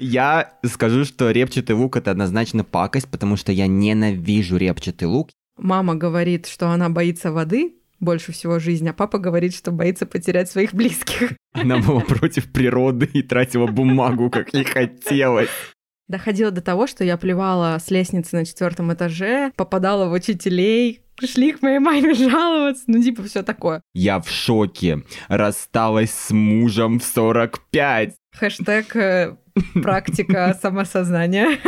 Я скажу, что репчатый лук это однозначно пакость, потому что я ненавижу репчатый лук. Мама говорит, что она боится воды больше всего жизни, а папа говорит, что боится потерять своих близких. Она была против природы и тратила бумагу, как ей хотелось. Доходило до того, что я плевала с лестницы на четвертом этаже, попадала в учителей, пришли к моей маме жаловаться, ну типа все такое. Я в шоке. Рассталась с мужем в 45. Хэштег э, практика самосознания.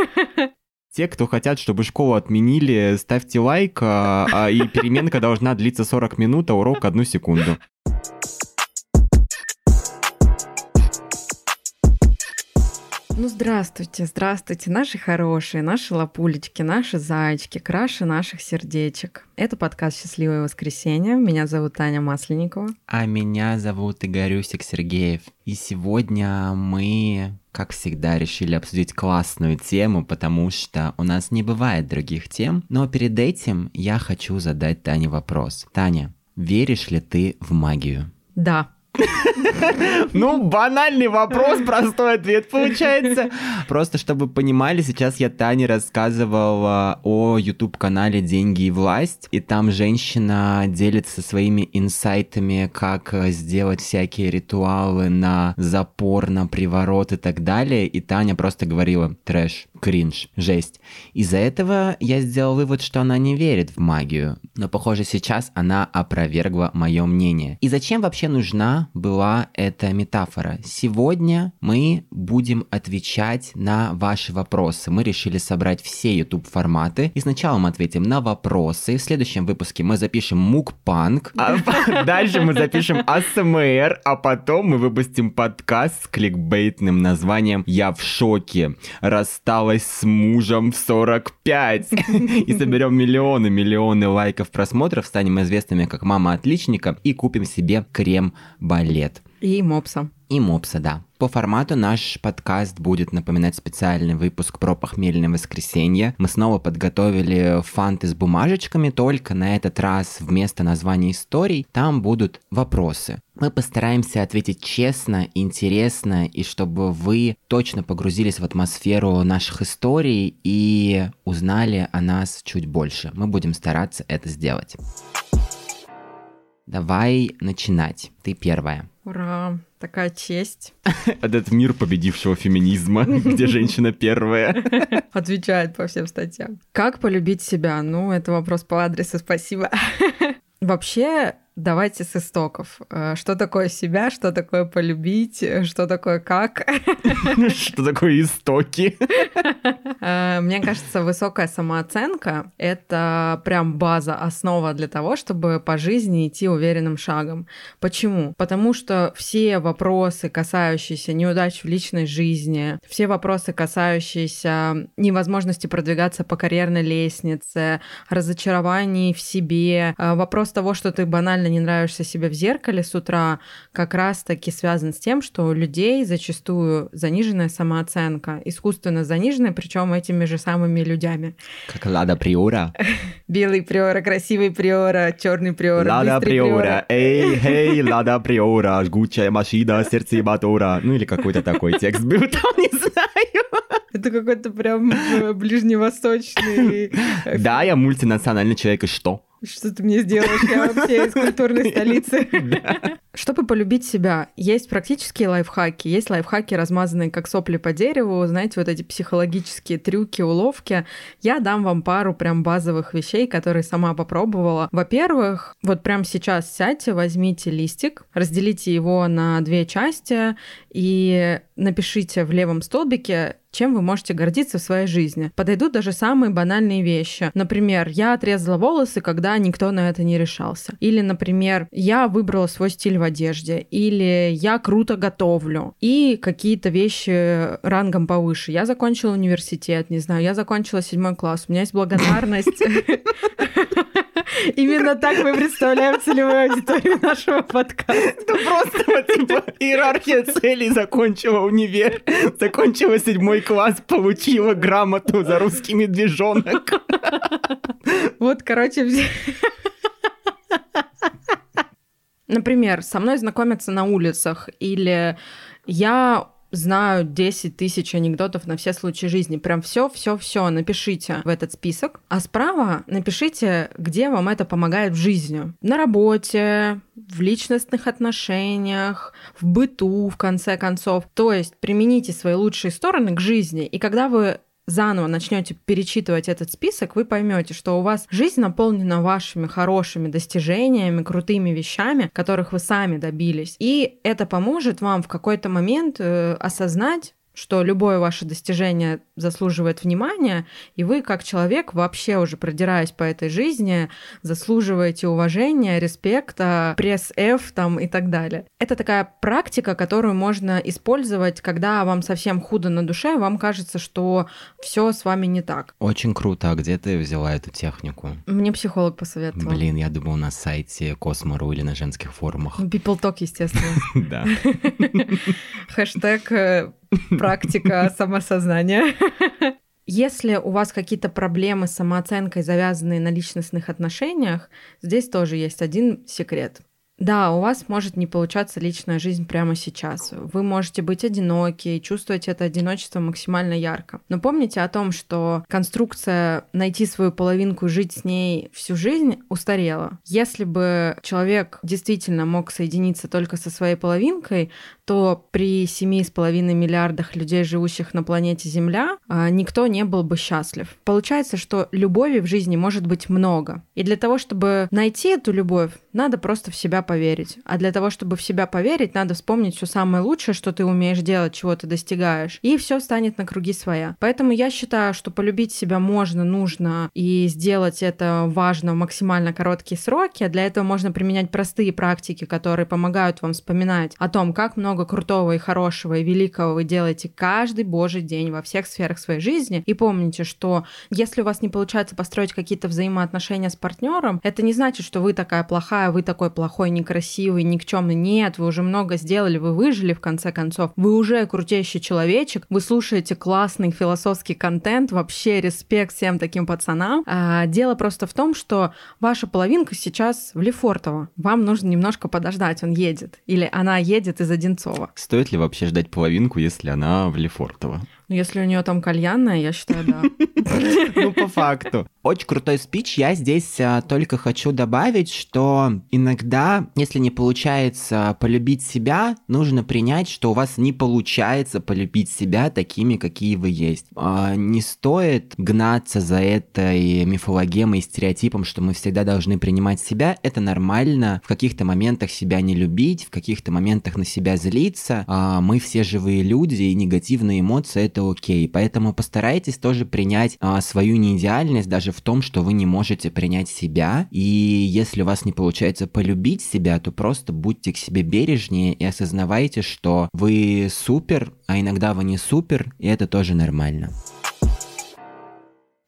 Те, кто хотят, чтобы школу отменили, ставьте лайк, а, а, и переменка должна длиться 40 минут, а урок одну секунду. Ну, здравствуйте, здравствуйте, наши хорошие, наши лапулечки, наши зайчики, краши наших сердечек. Это подкаст «Счастливое воскресенье». Меня зовут Таня Масленникова. А меня зовут Игорюсик Сергеев. И сегодня мы, как всегда, решили обсудить классную тему, потому что у нас не бывает других тем. Но перед этим я хочу задать Тане вопрос. Таня, веришь ли ты в магию? Да. Ну, банальный вопрос, простой ответ получается. Просто чтобы вы понимали, сейчас я Тане рассказывал о YouTube-канале «Деньги и власть», и там женщина делится своими инсайтами, как сделать всякие ритуалы на запор, на приворот и так далее, и Таня просто говорила «трэш, кринж, жесть». Из-за этого я сделал вывод, что она не верит в магию, но, похоже, сейчас она опровергла мое мнение. И зачем вообще нужна была эта метафора. Сегодня мы будем отвечать на ваши вопросы. Мы решили собрать все YouTube форматы. И сначала мы ответим на вопросы. В следующем выпуске мы запишем мукпанк. А дальше мы запишем АСМР. А потом мы выпустим подкаст с кликбейтным названием «Я в шоке. Рассталась с мужем в 45». И соберем миллионы, миллионы лайков, просмотров, станем известными как мама отличника и купим себе крем балет. И мопса. И мопса, да. По формату наш подкаст будет напоминать специальный выпуск про похмельное воскресенье. Мы снова подготовили фанты с бумажечками, только на этот раз вместо названия историй там будут вопросы. Мы постараемся ответить честно, интересно, и чтобы вы точно погрузились в атмосферу наших историй и узнали о нас чуть больше. Мы будем стараться это сделать. Давай начинать. Ты первая. Ура, такая честь. Этот мир победившего феминизма, где женщина первая. Отвечает по всем статьям. Как полюбить себя? Ну, это вопрос по адресу, спасибо. Вообще, Давайте с истоков. Э, что такое себя, что такое полюбить, что такое как? Что такое истоки? Э, мне кажется, высокая самооценка — это прям база, основа для того, чтобы по жизни идти уверенным шагом. Почему? Потому что все вопросы, касающиеся неудач в личной жизни, все вопросы, касающиеся невозможности продвигаться по карьерной лестнице, разочарований в себе, э, вопрос того, что ты банально банально не нравишься себе в зеркале с утра, как раз-таки связан с тем, что у людей зачастую заниженная самооценка, искусственно заниженная, причем этими же самыми людьми. Как Лада Приора. Белый Приора, красивый Приора, черный Приора, Лада Приора, эй, эй, Лада Приора, жгучая машина, сердце мотора. Ну или какой-то такой текст был там, не знаю. Это какой-то прям э, ближневосточный... Э, да, я мультинациональный человек, и что? Что ты мне сделаешь? Я вообще из культурной столицы. Чтобы полюбить себя, есть практические лайфхаки, есть лайфхаки, размазанные как сопли по дереву, знаете, вот эти психологические трюки, уловки. Я дам вам пару прям базовых вещей, которые сама попробовала. Во-первых, вот прямо сейчас сядьте, возьмите листик, разделите его на две части и напишите в левом столбике чем вы можете гордиться в своей жизни. Подойдут даже самые банальные вещи. Например, я отрезала волосы, когда никто на это не решался. Или, например, я выбрала свой стиль в одежде. Или я круто готовлю. И какие-то вещи рангом повыше. Я закончила университет, не знаю, я закончила седьмой класс. У меня есть благодарность Именно так мы представляем целевую аудиторию нашего подкаста. Это просто вот, типа иерархия целей закончила универ, закончила седьмой класс, получила грамоту за русский медвежонок. Вот, короче, Например, со мной знакомятся на улицах, или я знаю 10 тысяч анекдотов на все случаи жизни. Прям все, все, все напишите в этот список. А справа напишите, где вам это помогает в жизни. На работе, в личностных отношениях, в быту, в конце концов. То есть примените свои лучшие стороны к жизни. И когда вы заново начнете перечитывать этот список, вы поймете, что у вас жизнь наполнена вашими хорошими достижениями, крутыми вещами, которых вы сами добились. И это поможет вам в какой-то момент э, осознать, что любое ваше достижение заслуживает внимания, и вы, как человек, вообще уже продираясь по этой жизни, заслуживаете уважения, респекта, пресс-F там и так далее. Это такая практика, которую можно использовать, когда вам совсем худо на душе, вам кажется, что все с вами не так. Очень круто. А где ты взяла эту технику? Мне психолог посоветовал. Блин, я думал на сайте Космору или на женских форумах. People Talk, естественно. Да. Хэштег э, практика самосознания. Если у вас какие-то проблемы с самооценкой, завязанные на личностных отношениях, здесь тоже есть один секрет. Да, у вас может не получаться личная жизнь прямо сейчас. Вы можете быть одиноки и чувствовать это одиночество максимально ярко. Но помните о том, что конструкция найти свою половинку жить с ней всю жизнь устарела. Если бы человек действительно мог соединиться только со своей половинкой, то при 7,5 миллиардах людей, живущих на планете Земля, а, никто не был бы счастлив. Получается, что любови в жизни может быть много. И для того, чтобы найти эту любовь, надо просто в себя поверить. А для того, чтобы в себя поверить, надо вспомнить все самое лучшее, что ты умеешь делать, чего ты достигаешь. И все станет на круги своя. Поэтому я считаю, что полюбить себя можно, нужно, и сделать это важно в максимально короткие сроки. Для этого можно применять простые практики, которые помогают вам вспоминать о том, как много много крутого и хорошего и великого вы делаете каждый божий день во всех сферах своей жизни. И помните, что если у вас не получается построить какие-то взаимоотношения с партнером, это не значит, что вы такая плохая, вы такой плохой, некрасивый, никчемный. Нет, вы уже много сделали, вы выжили в конце концов. Вы уже крутейший человечек, вы слушаете классный философский контент, вообще респект всем таким пацанам. А, дело просто в том, что ваша половинка сейчас в Лефортово. Вам нужно немножко подождать, он едет. Или она едет из Одинцова Одинцова. Стоит ли вообще ждать половинку, если она в Лефортово? Ну, если у нее там кальянная, я считаю, да. Ну, по факту. Очень крутой спич. Я здесь а, только хочу добавить, что иногда, если не получается полюбить себя, нужно принять, что у вас не получается полюбить себя такими, какие вы есть. А, не стоит гнаться за этой мифологемой и стереотипом, что мы всегда должны принимать себя. Это нормально. В каких-то моментах себя не любить, в каких-то моментах на себя злиться. А, мы все живые люди, и негативные эмоции — это окей. Поэтому постарайтесь тоже принять а, свою неидеальность даже в том, что вы не можете принять себя. И если у вас не получается полюбить себя, то просто будьте к себе бережнее и осознавайте, что вы супер, а иногда вы не супер, и это тоже нормально.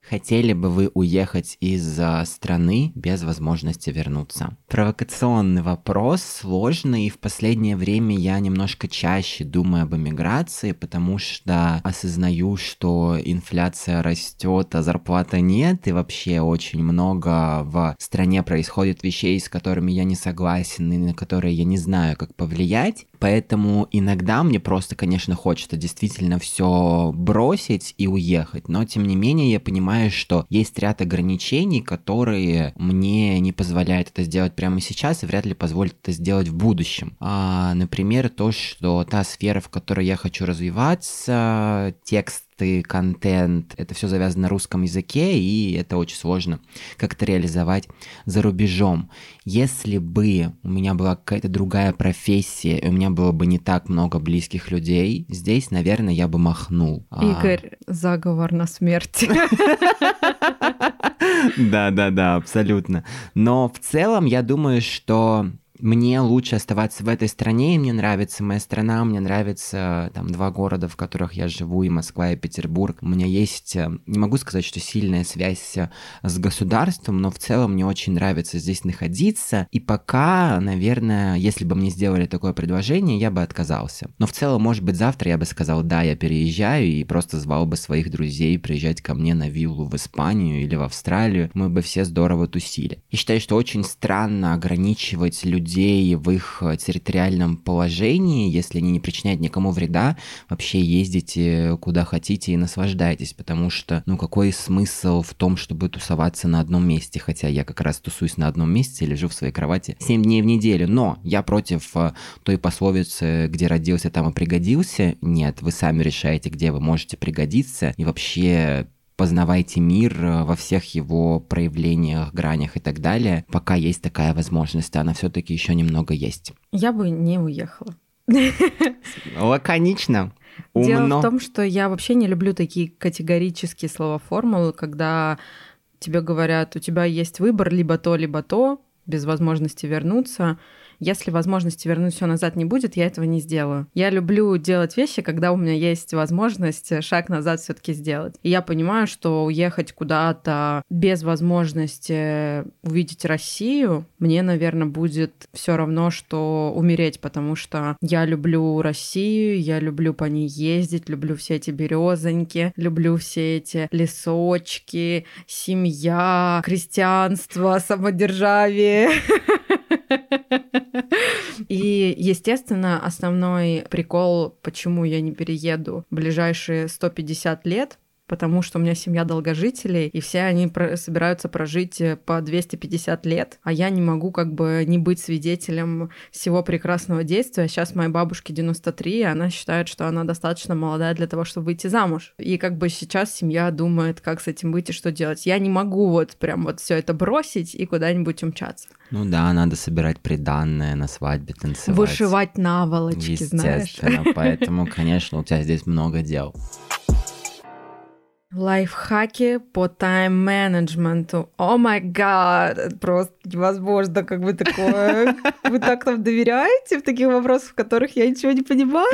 Хотели бы вы уехать из страны без возможности вернуться? Провокационный вопрос, сложный, и в последнее время я немножко чаще думаю об эмиграции, потому что осознаю, что инфляция растет, а зарплата нет, и вообще очень много в стране происходит вещей, с которыми я не согласен и на которые я не знаю, как повлиять. Поэтому иногда мне просто, конечно, хочется действительно все бросить и уехать, но тем не менее я понимаю, что есть ряд ограничений, которые мне не позволяют это сделать прямо сейчас и вряд ли позволят это сделать в будущем. А, например, то, что та сфера, в которой я хочу развиваться, текст тексты, контент, это все завязано на русском языке, и это очень сложно как-то реализовать за рубежом. Если бы у меня была какая-то другая профессия, и у меня было бы не так много близких людей, здесь, наверное, я бы махнул. А. Игорь, а... заговор на смерть. Да, да, да, абсолютно. Но в целом я думаю, что мне лучше оставаться в этой стране, и мне нравится моя страна, мне нравятся там два города, в которых я живу, и Москва, и Петербург. У меня есть, э, не могу сказать, что сильная связь с государством, но в целом мне очень нравится здесь находиться, и пока, наверное, если бы мне сделали такое предложение, я бы отказался. Но в целом, может быть, завтра я бы сказал, да, я переезжаю, и просто звал бы своих друзей приезжать ко мне на виллу в Испанию или в Австралию, мы бы все здорово тусили. Я считаю, что очень странно ограничивать людей людей в их территориальном положении, если они не причиняют никому вреда, вообще ездите куда хотите и наслаждайтесь, потому что, ну, какой смысл в том, чтобы тусоваться на одном месте, хотя я как раз тусуюсь на одном месте, лежу в своей кровати 7 дней в неделю, но я против э, той пословицы, где родился, там и пригодился. Нет, вы сами решаете, где вы можете пригодиться, и вообще познавайте мир э, во всех его проявлениях, гранях и так далее, пока есть такая возможность, она все-таки еще немного есть. Я бы не уехала. Лаконично. Умно. Дело в том, что я вообще не люблю такие категорические слова формулы, когда тебе говорят, у тебя есть выбор либо то, либо то, без возможности вернуться. Если возможности вернуть все назад не будет, я этого не сделаю. Я люблю делать вещи, когда у меня есть возможность шаг назад все-таки сделать. И я понимаю, что уехать куда-то без возможности увидеть Россию, мне, наверное, будет все равно, что умереть, потому что я люблю Россию, я люблю по ней ездить, люблю все эти березоньки, люблю все эти лесочки, семья, крестьянство, самодержавие. И, естественно, основной прикол, почему я не перееду в ближайшие 150 лет, потому что у меня семья долгожителей, и все они про- собираются прожить э, по 250 лет, а я не могу как бы не быть свидетелем всего прекрасного действия. Сейчас моей бабушке 93, и она считает, что она достаточно молодая для того, чтобы выйти замуж. И как бы сейчас семья думает, как с этим быть и что делать. Я не могу вот прям вот все это бросить и куда-нибудь умчаться. Ну да, надо собирать приданное на свадьбе, танцевать. Вышивать наволочки, знаешь. Естественно, поэтому, конечно, у тебя здесь много дел. Лайфхаки по тайм-менеджменту. О май гад! Просто невозможно, как бы такое. Вы так нам доверяете в таких вопросах, в которых я ничего не понимаю?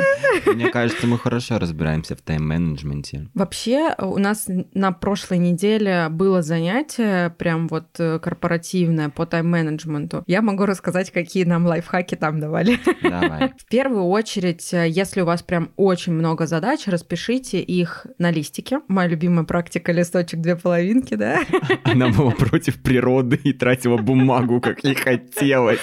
Мне кажется, мы хорошо разбираемся в тайм-менеджменте. Вообще, у нас на прошлой неделе было занятие прям вот э, корпоративное по тайм-менеджменту. Я могу рассказать, какие нам лайфхаки там давали. Давай. В первую очередь, э, если у вас прям очень много задач, распишите их на листике. Моя любимая практика листочек две половинки, да? Она была против природы и тратила бумагу, как ей хотелось.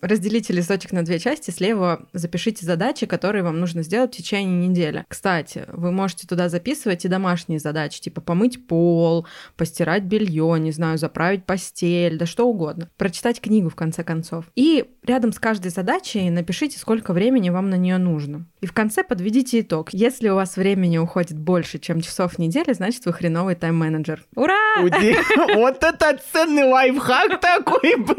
Разделите листочек на две части. Слева запишите задачи, которые вам нужно сделать в течение недели. Кстати, вы можете туда записывать и домашние задачи, типа помыть пол, постирать белье, не знаю, заправить постель, да что угодно. Прочитать книгу, в конце концов. И рядом с каждой задачей напишите, сколько времени вам на нее нужно. И в конце подведите итог. Если у вас времени уходит больше, чем часов в неделю, значит, вы хреновый тайм-менеджер. Ура! Вот это ценный лайфхак такой был!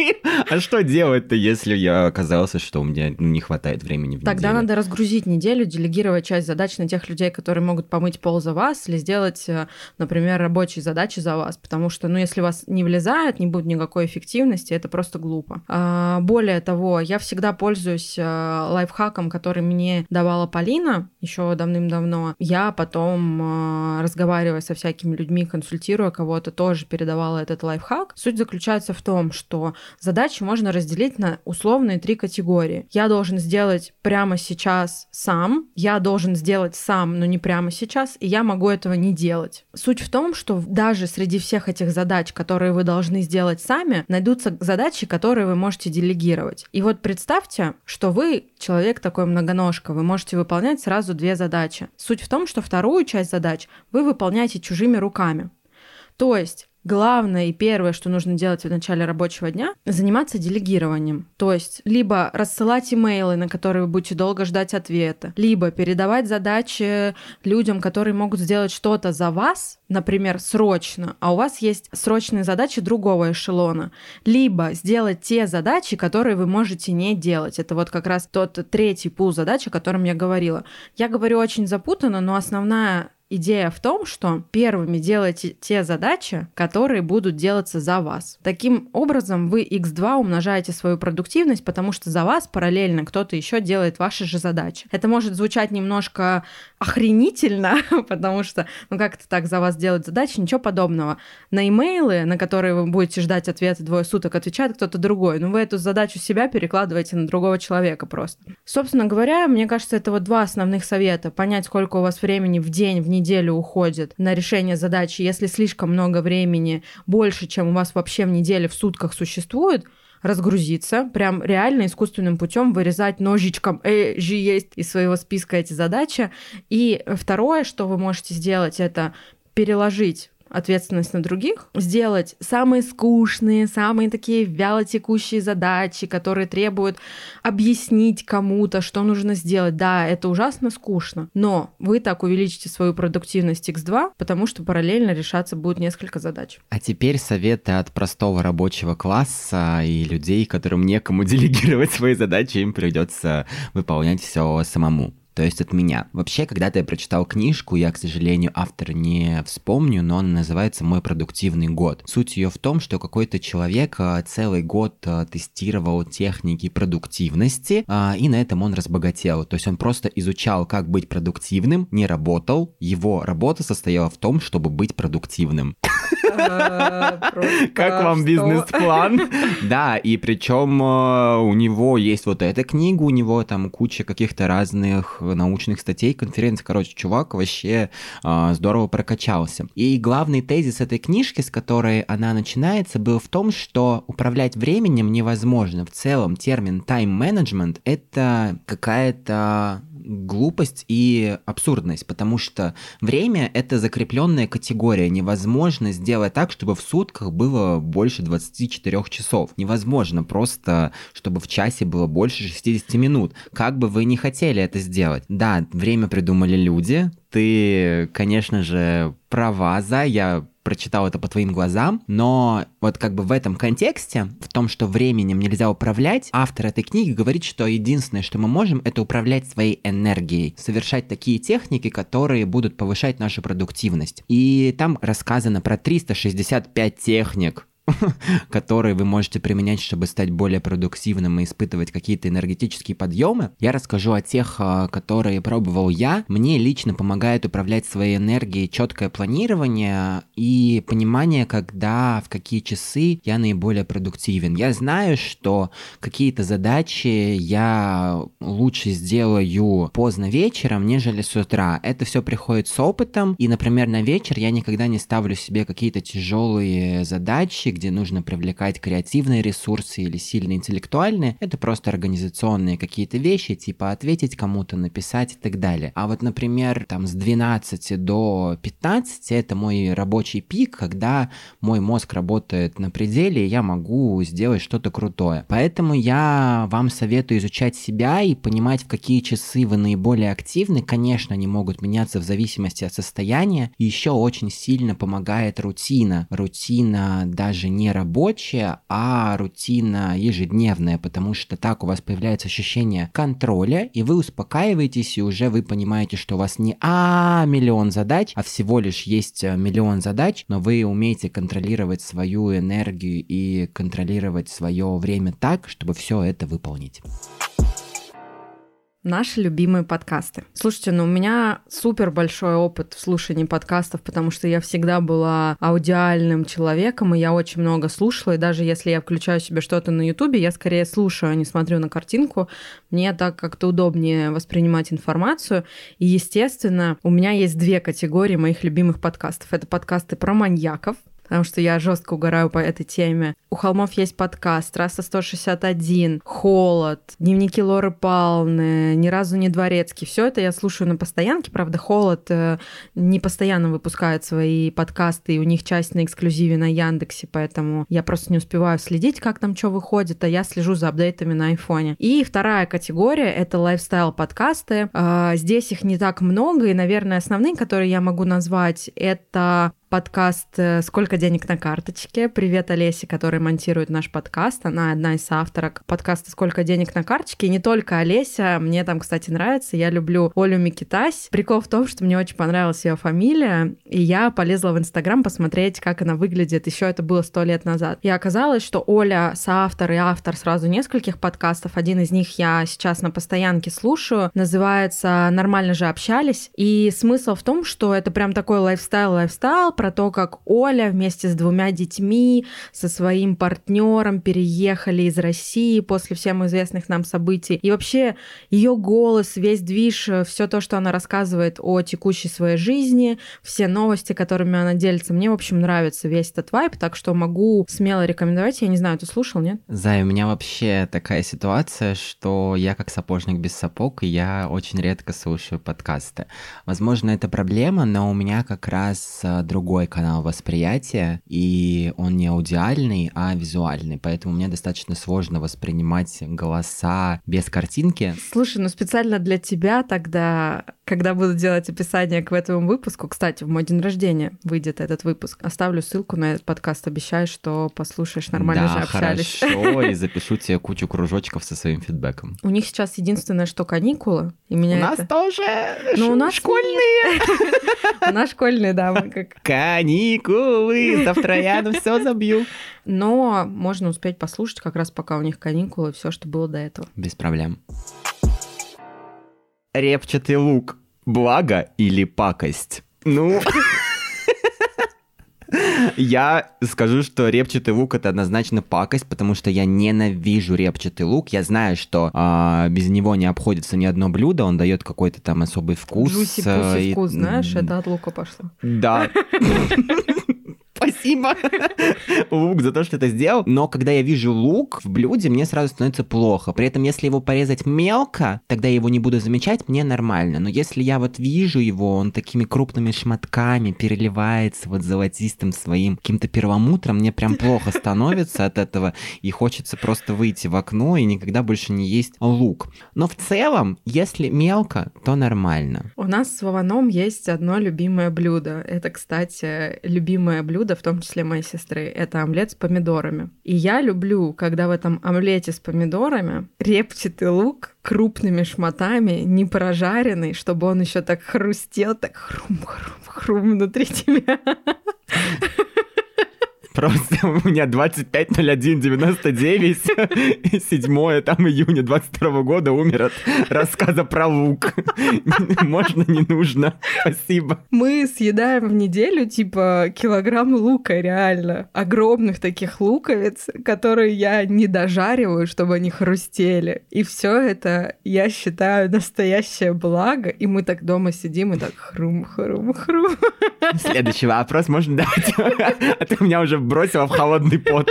А что делать-то, если я оказался, что у меня не хватает времени в Тогда неделю? надо разгрузить неделю, делегировать часть задач на тех людей, которые могут помыть пол за вас, или сделать, э, например, рабочие задачи за вас. Потому что, ну, если вас не влезает, не будет никакой эффективности, это просто глупо. А, более того, я всегда пользуюсь э, лайфхаком, который мне давала Полина еще давным-давно. Я потом э, разговаривая со всякими людьми, консультируя кого-то, тоже передавала этот лайфхак. Суть заключается в том, что задачи можно разделить на условные три категории. Я должен сделать прямо сейчас сам, я должен сделать сам, но не прямо сейчас, и я могу этого не делать. Суть в том, что даже среди всех этих задач, которые вы должны сделать сами, найдутся задачи, которые вы можете делегировать. И вот представьте, что вы человек такой многоножка, вы можете выполнять сразу две задачи. Суть в том, что вторую часть задач вы выполняете чужими руками. То есть главное и первое, что нужно делать в начале рабочего дня, заниматься делегированием. То есть либо рассылать имейлы, на которые вы будете долго ждать ответа, либо передавать задачи людям, которые могут сделать что-то за вас, например, срочно, а у вас есть срочные задачи другого эшелона, либо сделать те задачи, которые вы можете не делать. Это вот как раз тот третий пул задач, о котором я говорила. Я говорю очень запутанно, но основная Идея в том, что первыми делайте те задачи, которые будут делаться за вас. Таким образом, вы x2 умножаете свою продуктивность, потому что за вас параллельно кто-то еще делает ваши же задачи. Это может звучать немножко охренительно, потому что, ну как это так за вас делать задачи, ничего подобного. На имейлы, на которые вы будете ждать ответа двое суток, отвечает кто-то другой. Но вы эту задачу себя перекладываете на другого человека просто. Собственно говоря, мне кажется, это вот два основных совета. Понять, сколько у вас времени в день, в неделю уходит на решение задачи. Если слишком много времени, больше, чем у вас вообще в неделе в сутках существует, разгрузиться, прям реально искусственным путем вырезать ножичком, э, же есть из своего списка эти задачи. И второе, что вы можете сделать, это переложить ответственность на других, сделать самые скучные, самые такие вялотекущие задачи, которые требуют объяснить кому-то, что нужно сделать. Да, это ужасно скучно, но вы так увеличите свою продуктивность x2, потому что параллельно решаться будет несколько задач. А теперь советы от простого рабочего класса и людей, которым некому делегировать свои задачи, им придется выполнять все самому то есть от меня. Вообще, когда-то я прочитал книжку, я, к сожалению, автора не вспомню, но она называется «Мой продуктивный год». Суть ее в том, что какой-то человек а, целый год а, тестировал техники продуктивности, а, и на этом он разбогател. То есть он просто изучал, как быть продуктивным, не работал. Его работа состояла в том, чтобы быть продуктивным. Как вам бизнес-план? Да, и причем у него есть вот эта книга, у него там куча каких-то разных научных статей, конференций. Короче, чувак вообще э, здорово прокачался. И главный тезис этой книжки, с которой она начинается, был в том, что управлять временем невозможно. В целом термин time management это какая-то глупость и абсурдность, потому что время — это закрепленная категория. Невозможно сделать так, чтобы в сутках было больше 24 часов. Невозможно просто, чтобы в часе было больше 60 минут. Как бы вы ни хотели это сделать. Да, время придумали люди, ты, конечно же, права, за, я прочитал это по твоим глазам, но вот как бы в этом контексте, в том, что временем нельзя управлять, автор этой книги говорит, что единственное, что мы можем, это управлять своей энергией, совершать такие техники, которые будут повышать нашу продуктивность. И там рассказано про 365 техник, которые вы можете применять, чтобы стать более продуктивным и испытывать какие-то энергетические подъемы. Я расскажу о тех, а, которые пробовал я. Мне лично помогает управлять своей энергией четкое планирование и понимание, когда, в какие часы я наиболее продуктивен. Я знаю, что какие-то задачи я лучше сделаю поздно вечером, нежели с утра. Это все приходит с опытом, и, например, на вечер я никогда не ставлю себе какие-то тяжелые задачи, где нужно привлекать креативные ресурсы или сильно интеллектуальные, это просто организационные какие-то вещи, типа ответить кому-то, написать и так далее. А вот, например, там с 12 до 15 это мой рабочий пик, когда мой мозг работает на пределе, и я могу сделать что-то крутое. Поэтому я вам советую изучать себя и понимать, в какие часы вы наиболее активны. Конечно, они могут меняться в зависимости от состояния. Еще очень сильно помогает рутина. Рутина даже даже не рабочая, а рутина ежедневная, потому что так у вас появляется ощущение контроля, и вы успокаиваетесь, и уже вы понимаете, что у вас не а миллион задач, а всего лишь есть э, миллион задач, но вы умеете контролировать свою энергию и контролировать свое время так, чтобы все это выполнить наши любимые подкасты. Слушайте, ну у меня супер большой опыт в слушании подкастов, потому что я всегда была аудиальным человеком, и я очень много слушала, и даже если я включаю себе что-то на Ютубе, я скорее слушаю, а не смотрю на картинку. Мне так как-то удобнее воспринимать информацию. И, естественно, у меня есть две категории моих любимых подкастов. Это подкасты про маньяков, потому что я жестко угораю по этой теме. У холмов есть подкаст, трасса 161, холод, дневники Лоры Палны, ни разу не дворецкий. Все это я слушаю на постоянке. Правда, холод э, не постоянно выпускает свои подкасты, и у них часть на эксклюзиве на Яндексе, поэтому я просто не успеваю следить, как там что выходит, а я слежу за апдейтами на айфоне. И вторая категория — это лайфстайл-подкасты. Э, здесь их не так много, и, наверное, основные, которые я могу назвать, это подкаст э, «Сколько денег на карточке». Привет Олесе, которая монтирует наш подкаст. Она одна из авторок подкаста «Сколько денег на карточке». И не только Олеся. Мне там, кстати, нравится. Я люблю Олю Микитась. Прикол в том, что мне очень понравилась ее фамилия. И я полезла в Инстаграм посмотреть, как она выглядит. Еще это было сто лет назад. И оказалось, что Оля соавтор и автор сразу нескольких подкастов. Один из них я сейчас на постоянке слушаю. Называется «Нормально же общались». И смысл в том, что это прям такой лайфстайл-лайфстайл, про то, как Оля вместе с двумя детьми, со своим партнером переехали из России после всем известных нам событий. И вообще ее голос, весь движ, все то, что она рассказывает о текущей своей жизни, все новости, которыми она делится. Мне, в общем, нравится весь этот вайб, так что могу смело рекомендовать. Я не знаю, ты слушал, нет? Зай, у меня вообще такая ситуация, что я как сапожник без сапог, и я очень редко слушаю подкасты. Возможно, это проблема, но у меня как раз а, другой канал восприятия, и он не аудиальный, а визуальный, поэтому мне достаточно сложно воспринимать голоса без картинки. Слушай, ну специально для тебя тогда, когда буду делать описание к этому выпуску, кстати, в мой день рождения выйдет этот выпуск, оставлю ссылку на этот подкаст, обещаю, что послушаешь, нормально да, же общались. хорошо, и запишу тебе кучу кружочков со своим фидбэком. У них сейчас единственное, что каникулы, и меня У нас тоже Ну, у нас школьные. У нас школьные, да, мы как... Каникулы, завтра я на все забью. Но можно успеть послушать как раз пока у них каникулы, все, что было до этого. Без проблем. Репчатый лук. Благо или пакость? Ну... Я скажу, что репчатый лук это однозначно пакость, потому что я ненавижу репчатый лук. Я знаю, что а, без него не обходится ни одно блюдо, он дает какой-то там особый вкус. Джуси э, пуси и- вкус, знаешь, это от лука пошло. Да. Спасибо, лук, за то, что ты сделал. Но когда я вижу лук в блюде, мне сразу становится плохо. При этом, если его порезать мелко, тогда я его не буду замечать, мне нормально. Но если я вот вижу его, он такими крупными шматками переливается вот золотистым своим каким-то первомутром, мне прям плохо становится от этого, и хочется просто выйти в окно и никогда больше не есть лук. Но в целом, если мелко, то нормально. У нас с Вованом есть одно любимое блюдо. Это, кстати, любимое блюдо, в том числе моей сестры. Это омлет с помидорами. И я люблю, когда в этом омлете с помидорами репчатый лук крупными шматами, не прожаренный, чтобы он еще так хрустел, так хрум-хрум-хрум внутри тебя. Просто у меня 25.01.99, 7 там июня 22 года умер от рассказа про лук. Можно, не нужно. Спасибо. Мы съедаем в неделю типа килограмм лука, реально. Огромных таких луковиц, которые я не дожариваю, чтобы они хрустели. И все это, я считаю, настоящее благо. И мы так дома сидим и так хрум-хрум-хрум. Следующий вопрос можно дать? А ты меня уже бросила в холодный пот.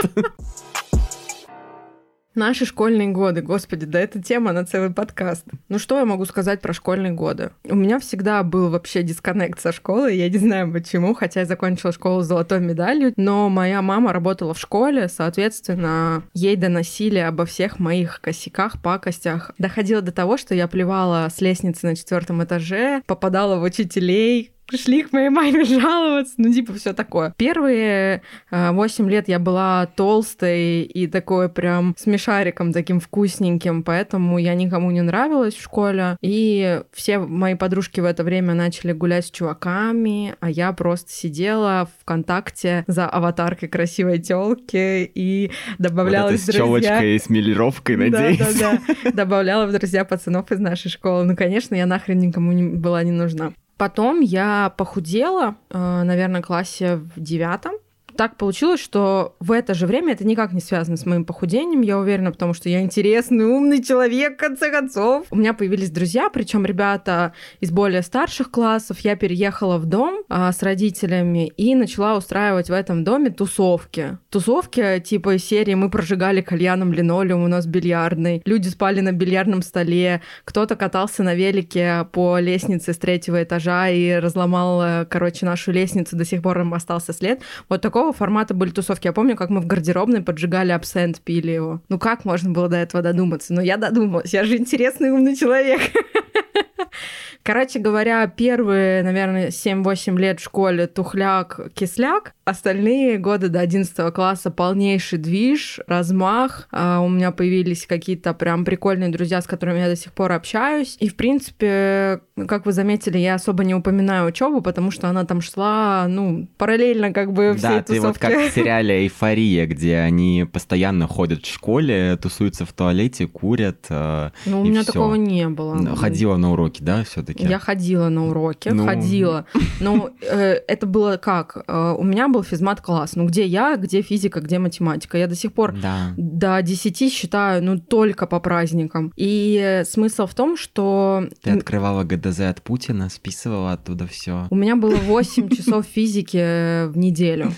Наши школьные годы, господи, да это тема на целый подкаст. Ну что я могу сказать про школьные годы? У меня всегда был вообще дисконнект со школой, я не знаю почему, хотя я закончила школу с золотой медалью, но моя мама работала в школе, соответственно, ей доносили обо всех моих косяках, пакостях. Доходило до того, что я плевала с лестницы на четвертом этаже, попадала в учителей, пришли к моей маме жаловаться, ну, типа, все такое. Первые э, 8 лет я была толстой и такой прям смешариком таким вкусненьким, поэтому я никому не нравилась в школе. И все мои подружки в это время начали гулять с чуваками, а я просто сидела ВКонтакте за аватаркой красивой телки и добавляла Вот это в с друзья... челочкой и с милировкой, надеюсь. Да, да, да. Добавляла в друзья пацанов из нашей школы. Ну, конечно, я нахрен никому не была не нужна. Потом я похудела, э, наверное, классе в девятом. Так получилось, что в это же время это никак не связано с моим похудением, я уверена, потому что я интересный, умный человек, в конце концов. У меня появились друзья, причем ребята из более старших классов. Я переехала в дом а, с родителями и начала устраивать в этом доме тусовки. Тусовки типа серии «Мы прожигали кальяном линолеум, у нас бильярдный», люди спали на бильярдном столе, кто-то катался на велике по лестнице с третьего этажа и разломал, э, короче, нашу лестницу, до сих пор им остался след. Вот такого формата были тусовки. Я помню, как мы в гардеробной поджигали абсент, пили его. Ну как можно было до этого додуматься? Но я додумалась, я же интересный умный человек. Короче говоря, первые, наверное, 7-8 лет в школе тухляк, кисляк. Остальные годы до 11 класса полнейший движ, размах. А, у меня появились какие-то прям прикольные друзья, с которыми я до сих пор общаюсь. И, в принципе, как вы заметили, я особо не упоминаю учебу, потому что она там шла, ну, параллельно как бы всей Да, ты вот тусовке. как в сериале «Эйфория», где они постоянно ходят в школе, тусуются в туалете, курят. э, Ну, у меня всё. такого не было. Ходила на уроки, да, все таки уроки? Я ходила на уроки, ну... ходила. Но э, это было как? Э, у меня был физмат-класс. Ну, где я, где физика, где математика? Я до сих пор да. до 10 считаю, ну, только по праздникам. И смысл в том, что... Ты открывала ГДЗ от Путина, списывала оттуда все. У меня было 8 часов физики в неделю.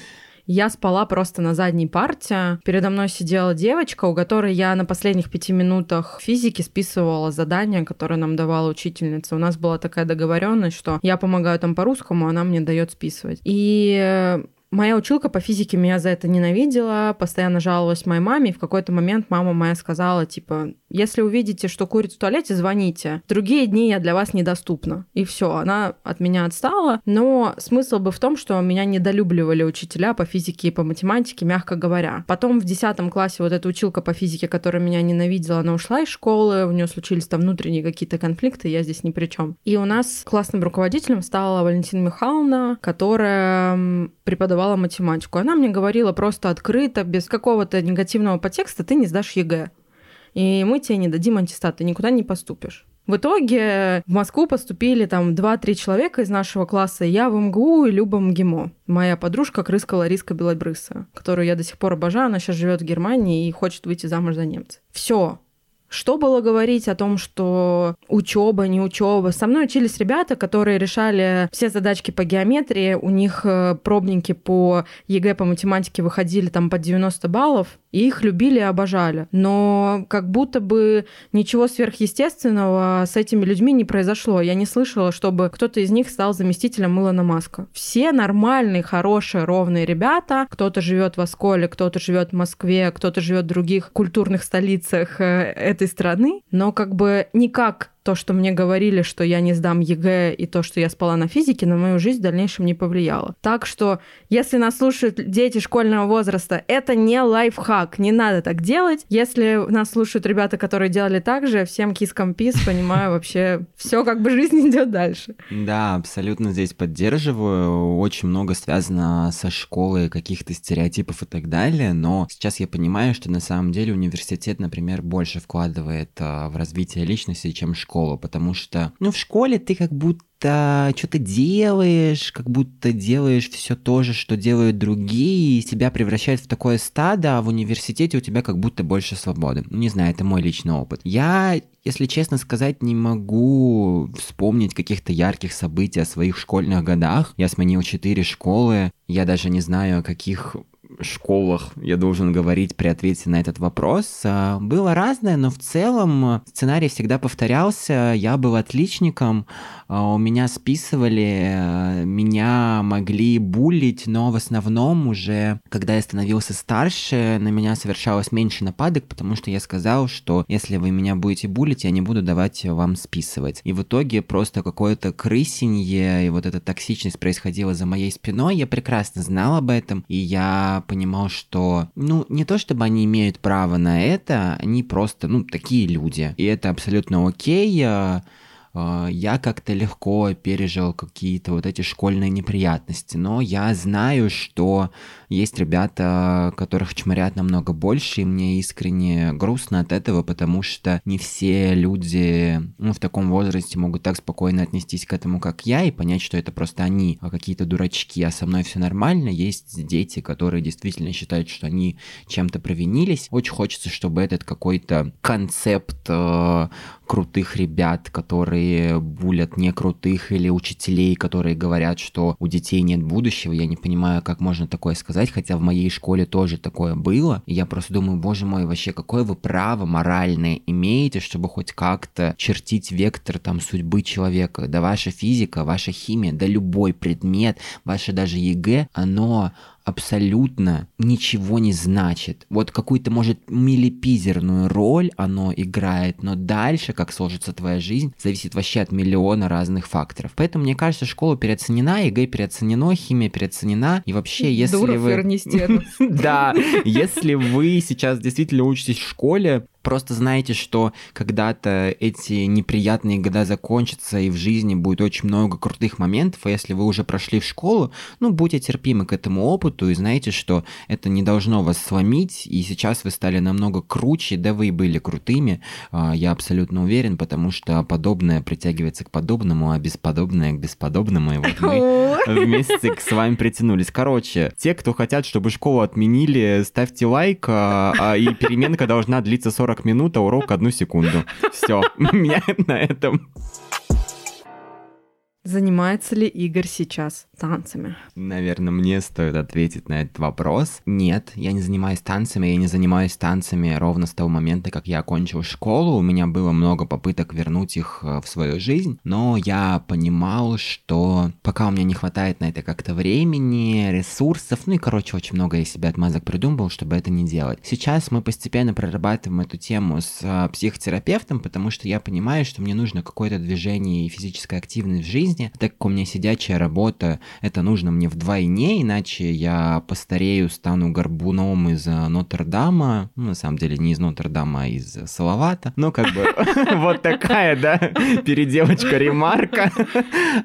Я спала просто на задней парте. Передо мной сидела девочка, у которой я на последних пяти минутах физики списывала задания, которые нам давала учительница. У нас была такая договоренность, что я помогаю там по-русскому, она мне дает списывать. И Моя училка по физике меня за это ненавидела, постоянно жаловалась моей маме, и в какой-то момент мама моя сказала, типа, если увидите, что курит в туалете, звоните. Другие дни я для вас недоступна. И все, она от меня отстала. Но смысл бы в том, что меня недолюбливали учителя по физике и по математике, мягко говоря. Потом в 10 классе вот эта училка по физике, которая меня ненавидела, она ушла из школы, у нее случились там внутренние какие-то конфликты, я здесь ни при чем. И у нас классным руководителем стала Валентина Михайловна, которая преподавала математику. Она мне говорила просто открыто, без какого-то негативного подтекста, ты не сдашь ЕГЭ и мы тебе не дадим аттестат, ты никуда не поступишь. В итоге в Москву поступили там 2-3 человека из нашего класса, я в МГУ и Люба МГИМО. Моя подружка Крыска Лариска Белобрыса, которую я до сих пор обожаю, она сейчас живет в Германии и хочет выйти замуж за немца. Все, что было говорить о том, что учеба, не учеба? Со мной учились ребята, которые решали все задачки по геометрии, у них э, пробники по ЕГЭ по математике выходили там по 90 баллов, и их любили и обожали. Но как будто бы ничего сверхъестественного с этими людьми не произошло. Я не слышала, чтобы кто-то из них стал заместителем Илона Маска. Все нормальные, хорошие, ровные ребята. Кто-то живет в Осколе, кто-то живет в Москве, кто-то живет в других культурных столицах э, этой страны. Но как бы никак то, что мне говорили, что я не сдам ЕГЭ, и то, что я спала на физике, на мою жизнь в дальнейшем не повлияло. Так что, если нас слушают дети школьного возраста, это не лайфхак, не надо так делать. Если нас слушают ребята, которые делали так же, всем кискам пис, понимаю, вообще все как бы жизнь идет дальше. Да, абсолютно здесь поддерживаю. Очень много связано со школой, каких-то стереотипов и так далее, но сейчас я понимаю, что на самом деле университет, например, больше вкладывает а, в развитие личности, чем школа школу, потому что, ну, в школе ты как будто что-то делаешь, как будто делаешь все то же, что делают другие, и себя превращает в такое стадо, а в университете у тебя как будто больше свободы. Ну, не знаю, это мой личный опыт. Я, если честно сказать, не могу вспомнить каких-то ярких событий о своих школьных годах. Я сменил четыре школы, я даже не знаю, каких школах я должен говорить при ответе на этот вопрос. А, было разное, но в целом сценарий всегда повторялся. Я был отличником, а, у меня списывали, э, меня могли булить, но в основном уже, когда я становился старше, на меня совершалось меньше нападок, потому что я сказал, что если вы меня будете булить, я не буду давать вам списывать. И в итоге просто какое-то крысенье и вот эта токсичность происходила за моей спиной. Я прекрасно знал об этом, и я понимал, что, ну, не то чтобы они имеют право на это, они просто, ну, такие люди. И это абсолютно окей. А, я как-то легко пережил какие-то вот эти школьные неприятности, но я знаю, что есть ребята, которых чморят намного больше, и мне искренне грустно от этого, потому что не все люди ну, в таком возрасте могут так спокойно отнестись к этому, как я, и понять, что это просто они а какие-то дурачки, а со мной все нормально. Есть дети, которые действительно считают, что они чем-то провинились. Очень хочется, чтобы этот какой-то концепт э, крутых ребят, которые булят не крутых, или учителей, которые говорят, что у детей нет будущего, я не понимаю, как можно такое сказать, хотя в моей школе тоже такое было. И я просто думаю, боже мой, вообще какое вы право моральное имеете, чтобы хоть как-то чертить вектор там судьбы человека. Да ваша физика, ваша химия, да любой предмет, ваше даже ЕГЭ, оно абсолютно ничего не значит. Вот какую-то, может, милипизерную роль оно играет, но дальше, как сложится твоя жизнь, зависит вообще от миллиона разных факторов. Поэтому, мне кажется, школа переоценена, ЕГЭ переоценено, химия переоценена, и вообще, если Дуров вы... Да, если вы сейчас действительно учитесь в школе, Просто знайте, что когда-то эти неприятные года закончатся, и в жизни будет очень много крутых моментов, а если вы уже прошли в школу, ну, будьте терпимы к этому опыту и знайте, что это не должно вас сломить, и сейчас вы стали намного круче, да вы и были крутыми, а, я абсолютно уверен, потому что подобное притягивается к подобному, а бесподобное к бесподобному, и вот мы вместе с вами притянулись. Короче, те, кто хотят, чтобы школу отменили, ставьте лайк, а, а, и переменка должна длиться 40 40 минут, а урок одну секунду. Все, меня на этом. Занимается ли Игорь сейчас танцами? Наверное, мне стоит ответить на этот вопрос. Нет, я не занимаюсь танцами, я не занимаюсь танцами ровно с того момента, как я окончил школу. У меня было много попыток вернуть их э, в свою жизнь, но я понимал, что пока у меня не хватает на это как-то времени, ресурсов, ну и, короче, очень много я себе отмазок придумывал, чтобы это не делать. Сейчас мы постепенно прорабатываем эту тему с э, психотерапевтом, потому что я понимаю, что мне нужно какое-то движение и физическая активность в жизни, жизни. Так как у меня сидячая работа, это нужно мне вдвойне, иначе я постарею, стану горбуном из э, Нотр-Дама. Ну, на самом деле, не из Нотр-Дама, а из Салавата. Ну, как бы, вот такая, да, переделочка ремарка.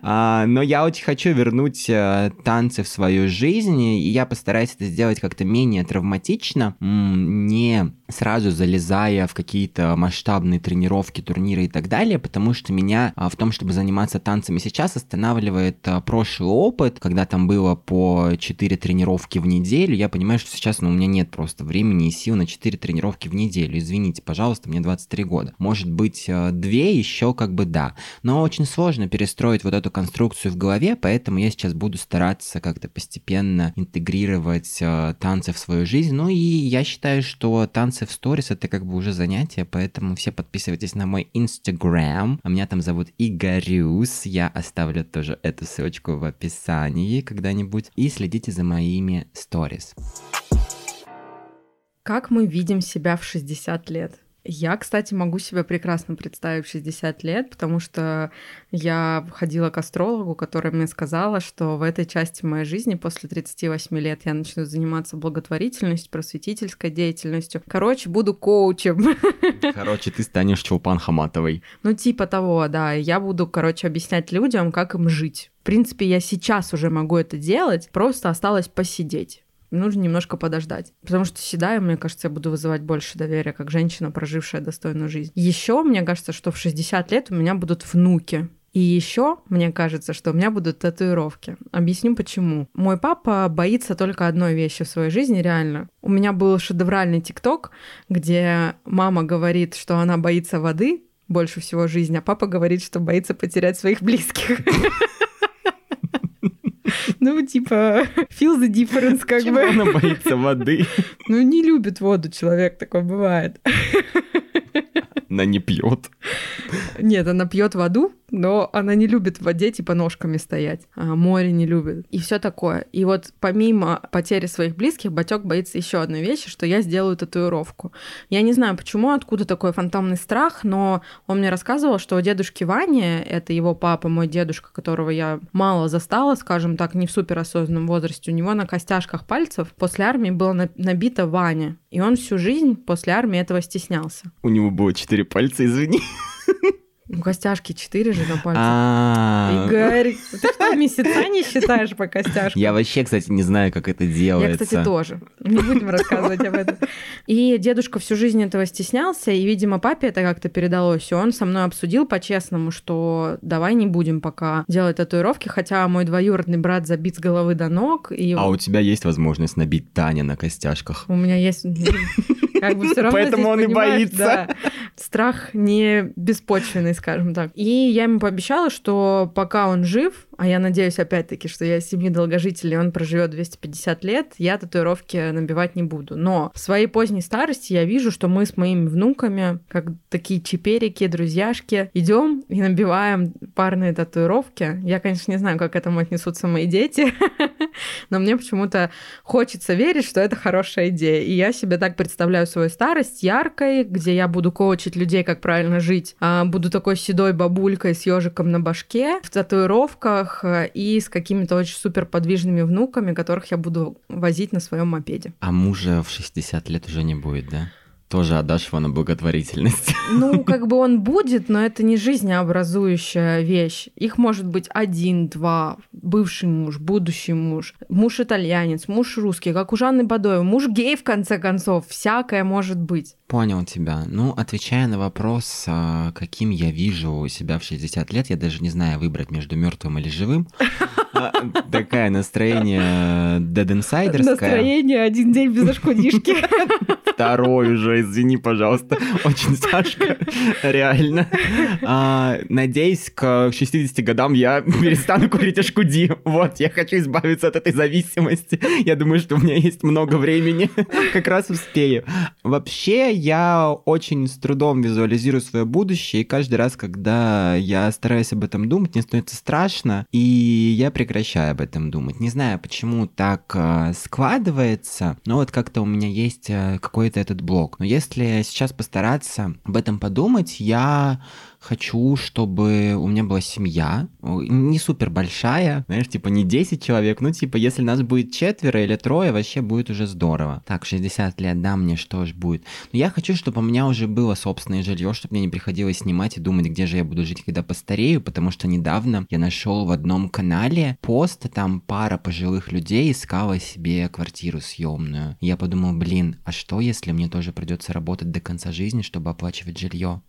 А, но я очень хочу вернуть э, танцы в свою жизнь, и я постараюсь это сделать как-то менее травматично, не сразу залезая в какие-то масштабные тренировки, турниры и так далее, потому что меня а, в том, чтобы заниматься танцами сейчас, останавливает прошлый опыт, когда там было по 4 тренировки в неделю. Я понимаю, что сейчас ну, у меня нет просто времени и сил на 4 тренировки в неделю. Извините, пожалуйста, мне 23 года. Может быть, 2 а, еще как бы да. Но очень сложно перестроить вот эту конструкцию в голове, поэтому я сейчас буду стараться как-то постепенно интегрировать танцы в свою жизнь. Ну и я считаю, что танцы в сторис это как бы уже занятие, поэтому все подписывайтесь на мой инстаграм. Меня там зовут Игорюс. Я оставлю тоже эту ссылочку в описании когда-нибудь. И следите за моими сторис. Как мы видим себя в 60 лет? Я, кстати, могу себе прекрасно представить в 60 лет, потому что я ходила к астрологу, которая мне сказала, что в этой части моей жизни после 38 лет я начну заниматься благотворительностью, просветительской деятельностью. Короче, буду коучем. Короче, ты станешь Чулпан Хаматовой. Ну, типа того, да. Я буду, короче, объяснять людям, как им жить. В принципе, я сейчас уже могу это делать, просто осталось посидеть нужно немножко подождать. Потому что седая, мне кажется, я буду вызывать больше доверия, как женщина, прожившая достойную жизнь. Еще мне кажется, что в 60 лет у меня будут внуки. И еще мне кажется, что у меня будут татуировки. Объясню почему. Мой папа боится только одной вещи в своей жизни, реально. У меня был шедевральный тикток, где мама говорит, что она боится воды больше всего жизни, а папа говорит, что боится потерять своих близких. Ну, типа, feel the difference, как Чего бы. она боится воды? Ну, не любит воду человек, такое бывает. Она не пьет. Нет, она пьет воду, но она не любит в воде типа ножками стоять, а море не любит и все такое. И вот помимо потери своих близких, Батек боится еще одной вещи, что я сделаю татуировку. Я не знаю, почему, откуда такой фантомный страх, но он мне рассказывал, что у дедушки Вани, это его папа, мой дедушка, которого я мало застала, скажем так, не в суперосознанном возрасте, у него на костяшках пальцев после армии было набито Ваня, и он всю жизнь после армии этого стеснялся. У него было четыре пальца, извини. Ну, костяшки четыре же на пальцах. А. Игорь, ты что, месяца не считаешь по костяшкам? Я вообще, кстати, не знаю, как это делается. Я, кстати, тоже. Не будем рассказывать об этом. И дедушка всю жизнь этого стеснялся, и, видимо, папе это как-то передалось. И он со мной обсудил по-честному, что давай не будем пока делать татуировки, хотя мой двоюродный брат забит с головы до ног. И... А у тебя есть возможность набить Таня на костяшках? У меня есть как бы все равно Поэтому он и боится. Да, страх не беспочвенный, скажем так. И я ему пообещала, что пока он жив, а я надеюсь, опять-таки, что я семьи долгожителей, он проживет 250 лет, я татуировки набивать не буду. Но в своей поздней старости я вижу, что мы с моими внуками, как такие чиперики, друзьяшки, идем и набиваем парные татуировки. Я, конечно, не знаю, как к этому отнесутся мои дети, но мне почему-то хочется верить, что это хорошая идея. И я себе так представляю свою старость яркой, где я буду коучить людей, как правильно жить. А буду такой седой бабулькой с ежиком на башке, в татуировках э, и с какими-то очень супер подвижными внуками, которых я буду возить на своем мопеде. А мужа в 60 лет уже не будет, да? Тоже отдашь его на благотворительность. Ну, как бы он будет, но это не жизнеобразующая вещь. Их может быть один, два, бывший муж, будущий муж, муж итальянец, муж русский, как у Жанны Бадоевой, муж гей, в конце концов, всякое может быть. Понял тебя. Ну, отвечая на вопрос, а, каким я вижу себя в 60 лет, я даже не знаю выбрать между мертвым или живым. А, такая настроение Dead Insiderское. Настроение один день без ошкудишки. Второй уже, извини, пожалуйста. Очень Сашка, реально. А, надеюсь, к 60 годам я перестану курить ашкуди. Вот, я хочу избавиться от этой зависимости. Я думаю, что у меня есть много времени. Как раз успею. Вообще, я очень с трудом визуализирую свое будущее, и каждый раз, когда я стараюсь об этом думать, мне становится страшно, и я прекращаю об этом думать. Не знаю, почему так э, складывается, но вот как-то у меня есть э, какой-то этот блок. Но если сейчас постараться об этом подумать, я хочу, чтобы у меня была семья, не супер большая, знаешь, типа не 10 человек, ну типа если нас будет четверо или трое, вообще будет уже здорово. Так, 60 лет, да, мне что ж будет. Но я хочу, чтобы у меня уже было собственное жилье, чтобы мне не приходилось снимать и думать, где же я буду жить, когда постарею, потому что недавно я нашел в одном канале пост, там пара пожилых людей искала себе квартиру съемную. Я подумал, блин, а что если мне тоже придется работать до конца жизни, чтобы оплачивать жилье?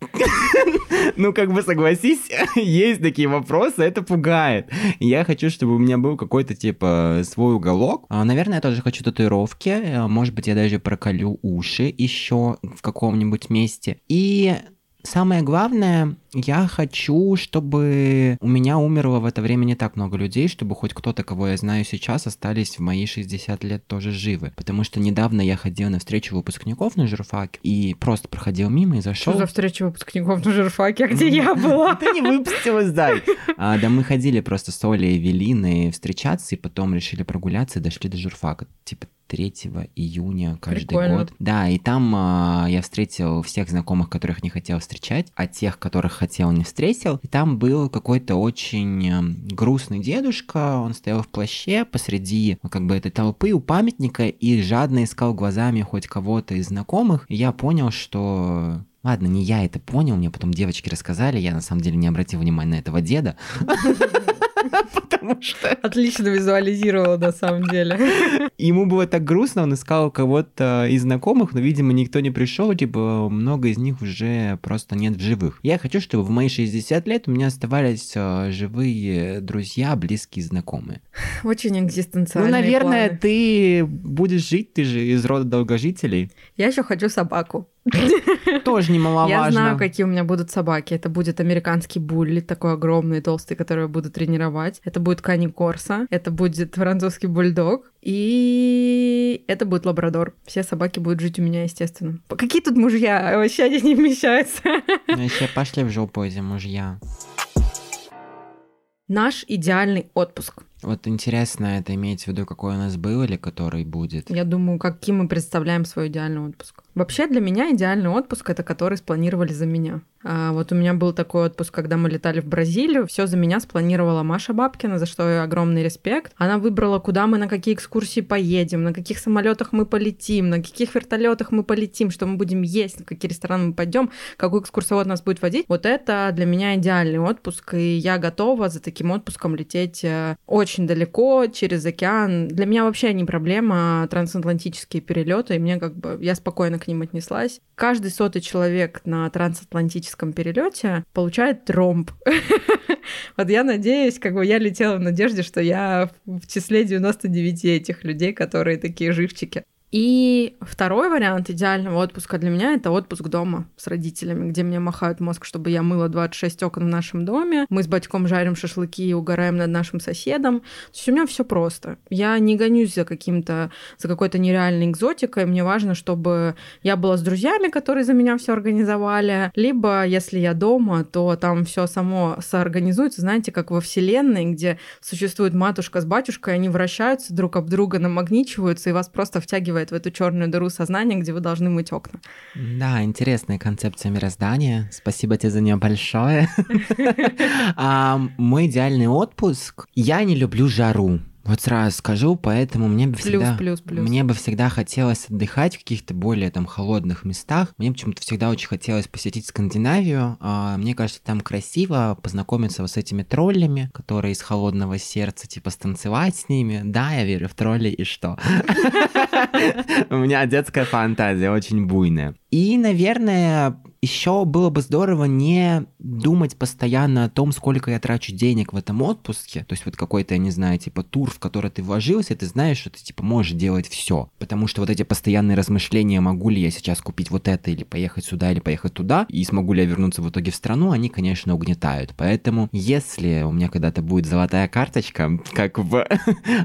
Ну, как бы согласись, есть такие вопросы, это пугает. Я хочу, чтобы у меня был какой-то, типа, свой уголок. А, наверное, я тоже хочу татуировки. А, может быть, я даже проколю уши еще в каком-нибудь месте. И самое главное, я хочу, чтобы у меня умерло в это время не так много людей, чтобы хоть кто-то, кого я знаю сейчас, остались в мои 60 лет тоже живы. Потому что недавно я ходил на встречу выпускников на журфак и просто проходил мимо и зашел. Что за встреча выпускников на журфаке? А где я была? Ты не выпустилась, дай. А, да мы ходили просто с Олей и Велиной встречаться, и потом решили прогуляться и дошли до журфака. Типа 3 июня каждый Прикольно. год. Да, и там а, я встретил всех знакомых, которых не хотел встречать, а тех, которых хотел, не встретил. И там был какой-то очень эм, грустный дедушка, он стоял в плаще посреди ну, как бы этой толпы у памятника и жадно искал глазами хоть кого-то из знакомых. И я понял, что Ладно, не я это понял, мне потом девочки рассказали, я на самом деле не обратил внимания на этого деда. Потому что... Отлично визуализировала, на самом деле. Ему было так грустно, он искал кого-то из знакомых, но, видимо, никто не пришел, типа, много из них уже просто нет в живых. Я хочу, чтобы в мои 60 лет у меня оставались э, живые друзья, близкие знакомые. Очень экзистенциальные Ну, наверное, планы. ты будешь жить, ты же из рода долгожителей. Я еще хочу собаку. Тоже немаловажно. Я знаю, какие у меня будут собаки. Это будет американский булли, такой огромный, толстый, который я буду тренировать. Это будет Кани Корса. Это будет французский бульдог. И это будет лабрадор. Все собаки будут жить у меня, естественно. Какие тут мужья? Вообще они не вмещаются. Вообще пошли в жопу эти мужья. Наш идеальный отпуск. Вот интересно, это имеется в виду, какой у нас был или который будет? Я думаю, каким мы представляем свой идеальный отпуск. Вообще для меня идеальный отпуск это который спланировали за меня. А вот у меня был такой отпуск, когда мы летали в Бразилию. Все за меня спланировала Маша Бабкина, за что огромный респект. Она выбрала, куда мы на какие экскурсии поедем, на каких самолетах мы полетим, на каких вертолетах мы полетим, что мы будем есть, на какие рестораны мы пойдем, какой экскурсовод нас будет водить. Вот это для меня идеальный отпуск, и я готова за таким отпуском лететь э, очень далеко, через океан. Для меня вообще не проблема трансатлантические перелеты, и мне как бы я спокойно к ним отнеслась. Каждый сотый человек на трансатлантическом перелете получает тромб. Вот я надеюсь, как бы я летела в надежде, что я в числе 99 этих людей, которые такие живчики. И второй вариант идеального отпуска для меня — это отпуск дома с родителями, где мне махают мозг, чтобы я мыла 26 окон в нашем доме. Мы с батьком жарим шашлыки и угораем над нашим соседом. То есть у меня все просто. Я не гонюсь за каким-то, за какой-то нереальной экзотикой. Мне важно, чтобы я была с друзьями, которые за меня все организовали. Либо, если я дома, то там все само соорганизуется. Знаете, как во Вселенной, где существует матушка с батюшкой, они вращаются друг об друга, намагничиваются, и вас просто втягивает в эту черную дыру сознания, где вы должны мыть окна. Да, интересная концепция мироздания. Спасибо тебе за нее большое. А, мой идеальный отпуск. Я не люблю жару. Вот сразу скажу, поэтому мне бы Плюс, всегда... плюс, плюс. Мне бы всегда хотелось отдыхать в каких-то более там холодных местах. Мне почему-то всегда очень хотелось посетить Скандинавию. А, Мне кажется, там красиво познакомиться вот с этими троллями, которые из холодного сердца, типа станцевать с ними. Да, я верю в троллей, и что? У меня детская фантазия очень буйная. И, наверное, еще было бы здорово не думать постоянно о том, сколько я трачу денег в этом отпуске. То есть вот какой-то, я не знаю, типа тур, в который ты вложился, ты знаешь, что ты типа можешь делать все. Потому что вот эти постоянные размышления, могу ли я сейчас купить вот это, или поехать сюда, или поехать туда, и смогу ли я вернуться в итоге в страну, они, конечно, угнетают. Поэтому, если у меня когда-то будет золотая карточка, как в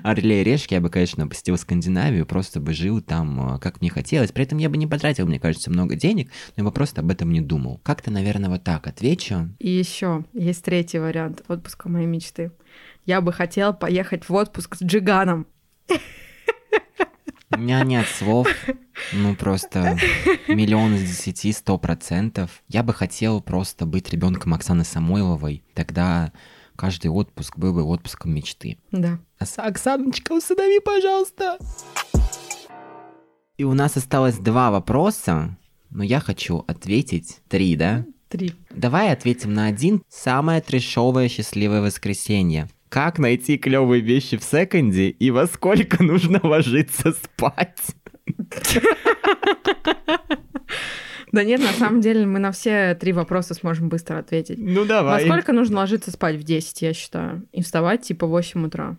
Орле и Решке, я бы, конечно, посетил Скандинавию, просто бы жил там, э, как мне хотелось. При этом я бы не потратил, мне кажется, много денег, но я бы просто об этом не думал. Как-то, наверное, вот так отвечу. И еще есть третий вариант отпуска моей мечты. Я бы хотела поехать в отпуск с Джиганом. У меня нет слов, ну просто миллион из десяти, сто процентов. Я бы хотел просто быть ребенком Оксаны Самойловой, тогда каждый отпуск был бы отпуском мечты. Да. Оксаночка, усынови, пожалуйста. И у нас осталось два вопроса, но я хочу ответить три, да? Три. Давай ответим на один. Самое трешовое счастливое воскресенье. Как найти клевые вещи в секонде и во сколько нужно ложиться спать? Да нет, на самом деле мы на все три вопроса сможем быстро ответить. Ну Во давай. сколько нужно ложиться спать? В 10, я считаю. И вставать типа в 8 утра.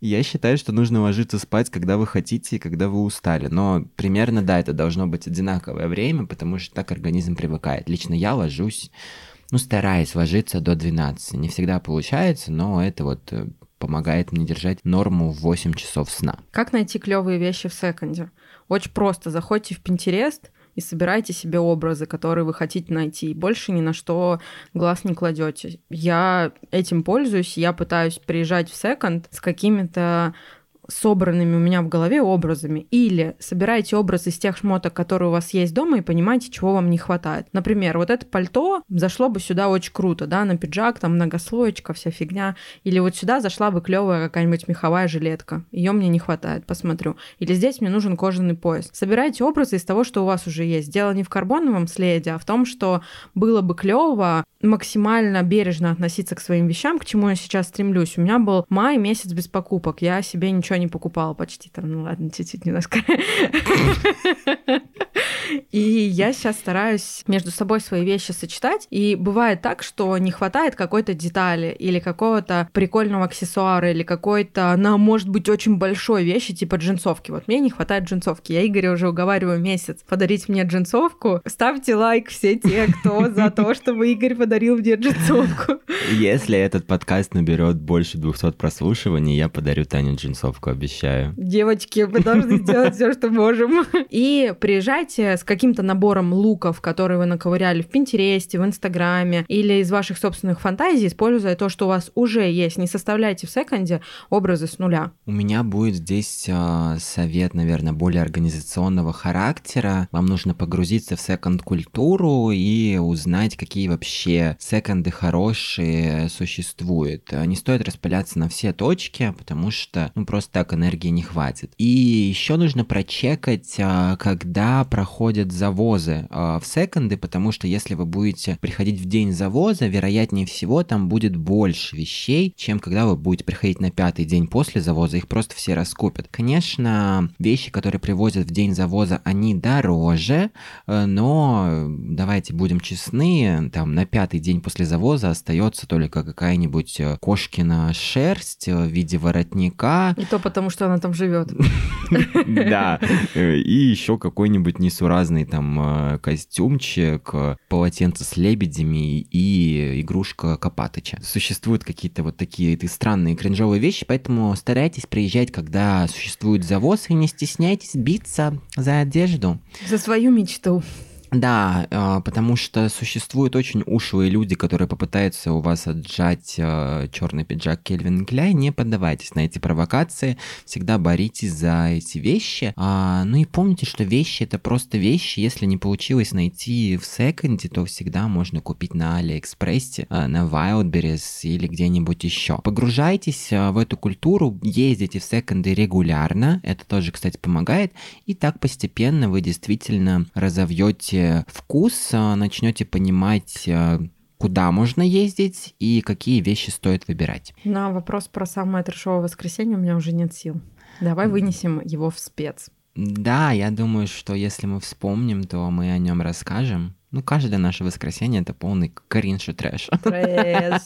Я считаю, что нужно ложиться спать, когда вы хотите и когда вы устали. Но примерно, да, это должно быть одинаковое время, потому что так организм привыкает. Лично я ложусь, ну, стараюсь ложиться до 12. Не всегда получается, но это вот э, помогает мне держать норму в 8 часов сна. Как найти клевые вещи в секонде? Очень просто. Заходите в Pinterest и собирайте себе образы, которые вы хотите найти. И больше ни на что глаз не кладете. Я этим пользуюсь. Я пытаюсь приезжать в секонд с какими-то собранными у меня в голове образами. Или собираете образ из тех шмоток, которые у вас есть дома, и понимаете, чего вам не хватает. Например, вот это пальто зашло бы сюда очень круто, да, на пиджак, там многослоечка, вся фигня. Или вот сюда зашла бы клевая какая-нибудь меховая жилетка. Ее мне не хватает, посмотрю. Или здесь мне нужен кожаный пояс. Собирайте образы из того, что у вас уже есть. Дело не в карбоновом следе, а в том, что было бы клево максимально бережно относиться к своим вещам, к чему я сейчас стремлюсь. У меня был май месяц без покупок. Я себе ничего не покупала почти там, ну ладно, чуть-чуть немножко. И я сейчас стараюсь между собой свои вещи сочетать. И бывает так, что не хватает какой-то детали или какого-то прикольного аксессуара или какой-то, она может быть очень большой вещи, типа джинсовки. Вот мне не хватает джинсовки. Я Игоря уже уговариваю месяц подарить мне джинсовку. Ставьте лайк все те, кто за то, чтобы Игорь подарил мне джинсовку. Если этот подкаст наберет больше 200 прослушиваний, я подарю Тане джинсовку, обещаю. Девочки, мы должны сделать все, что можем. И приезжайте с каким-то набором луков, которые вы наковыряли в Пинтересте, в Инстаграме или из ваших собственных фантазий, используя то, что у вас уже есть. Не составляйте в секонде образы с нуля. У меня будет здесь э, совет, наверное, более организационного характера. Вам нужно погрузиться в секонд-культуру и узнать, какие вообще секонды хорошие существуют. Не стоит распыляться на все точки, потому что ну, просто так энергии не хватит. И еще нужно прочекать, э, когда проходят завозы э, в секонды, потому что если вы будете приходить в день завоза, вероятнее всего там будет больше вещей, чем когда вы будете приходить на пятый день после завоза, их просто все раскупят. Конечно, вещи, которые привозят в день завоза, они дороже, э, но давайте будем честны, там на пятый день после завоза остается только какая-нибудь э, кошкина шерсть э, в виде воротника, И то потому, что она там живет. да, и еще какой-нибудь несуразный там э, костюмчик, э, полотенце с лебедями и игрушка Копатыча. Существуют какие-то вот такие странные кринжовые вещи, поэтому старайтесь приезжать, когда существует завоз, и не стесняйтесь биться за одежду. За свою мечту. Да, а, потому что существуют очень ушлые люди, которые попытаются у вас отжать а, черный пиджак Кельвин Кляйн. Не поддавайтесь на эти провокации, всегда боритесь за эти вещи. А, ну и помните, что вещи это просто вещи. Если не получилось найти в секонде, то всегда можно купить на Алиэкспрессе, на Wildberries или где-нибудь еще. Погружайтесь в эту культуру, ездите в секонды регулярно, это тоже, кстати, помогает, и так постепенно вы действительно разовьете вкус, а, начнете понимать, а, куда можно ездить и какие вещи стоит выбирать. На вопрос про самое трешовое воскресенье у меня уже нет сил. Давай вынесем его в спец. Да, я думаю, что если мы вспомним, то мы о нем расскажем. Ну, каждое наше воскресенье это полный кринж и трэш. Трэш.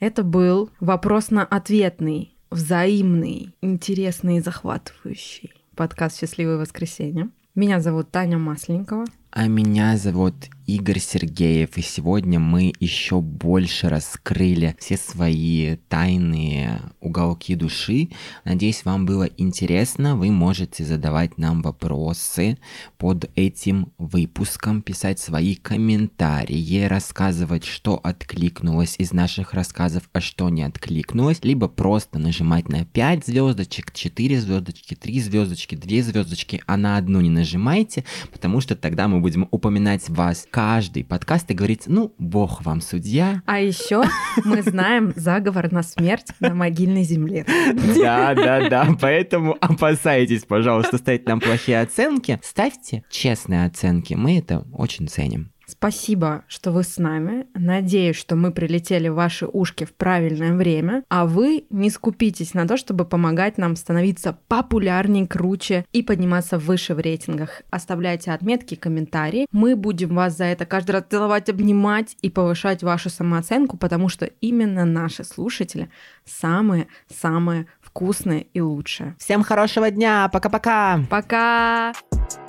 Это был вопрос-на-ответный, взаимный, интересный и захватывающий подкаст «Счастливое воскресенье». Меня зовут Таня Масленникова. А меня зовут Игорь Сергеев, и сегодня мы еще больше раскрыли все свои тайные уголки души. Надеюсь, вам было интересно. Вы можете задавать нам вопросы под этим выпуском, писать свои комментарии, рассказывать, что откликнулось из наших рассказов, а что не откликнулось, либо просто нажимать на 5 звездочек, 4 звездочки, 3 звездочки, 2 звездочки, а на одну не нажимайте, потому что тогда мы будем упоминать вас каждый подкаст и говорить, ну, бог вам судья. А еще мы знаем заговор на смерть на могильной земле. Да, да, да, поэтому опасайтесь, пожалуйста, ставить нам плохие оценки. Ставьте честные оценки, мы это очень ценим. Спасибо, что вы с нами. Надеюсь, что мы прилетели в ваши ушки в правильное время, а вы не скупитесь на то, чтобы помогать нам становиться популярнее, круче и подниматься выше в рейтингах. Оставляйте отметки, комментарии. Мы будем вас за это каждый раз целовать, обнимать и повышать вашу самооценку, потому что именно наши слушатели самые-самые вкусные и лучшие. Всем хорошего дня. Пока-пока. Пока. -пока. Пока.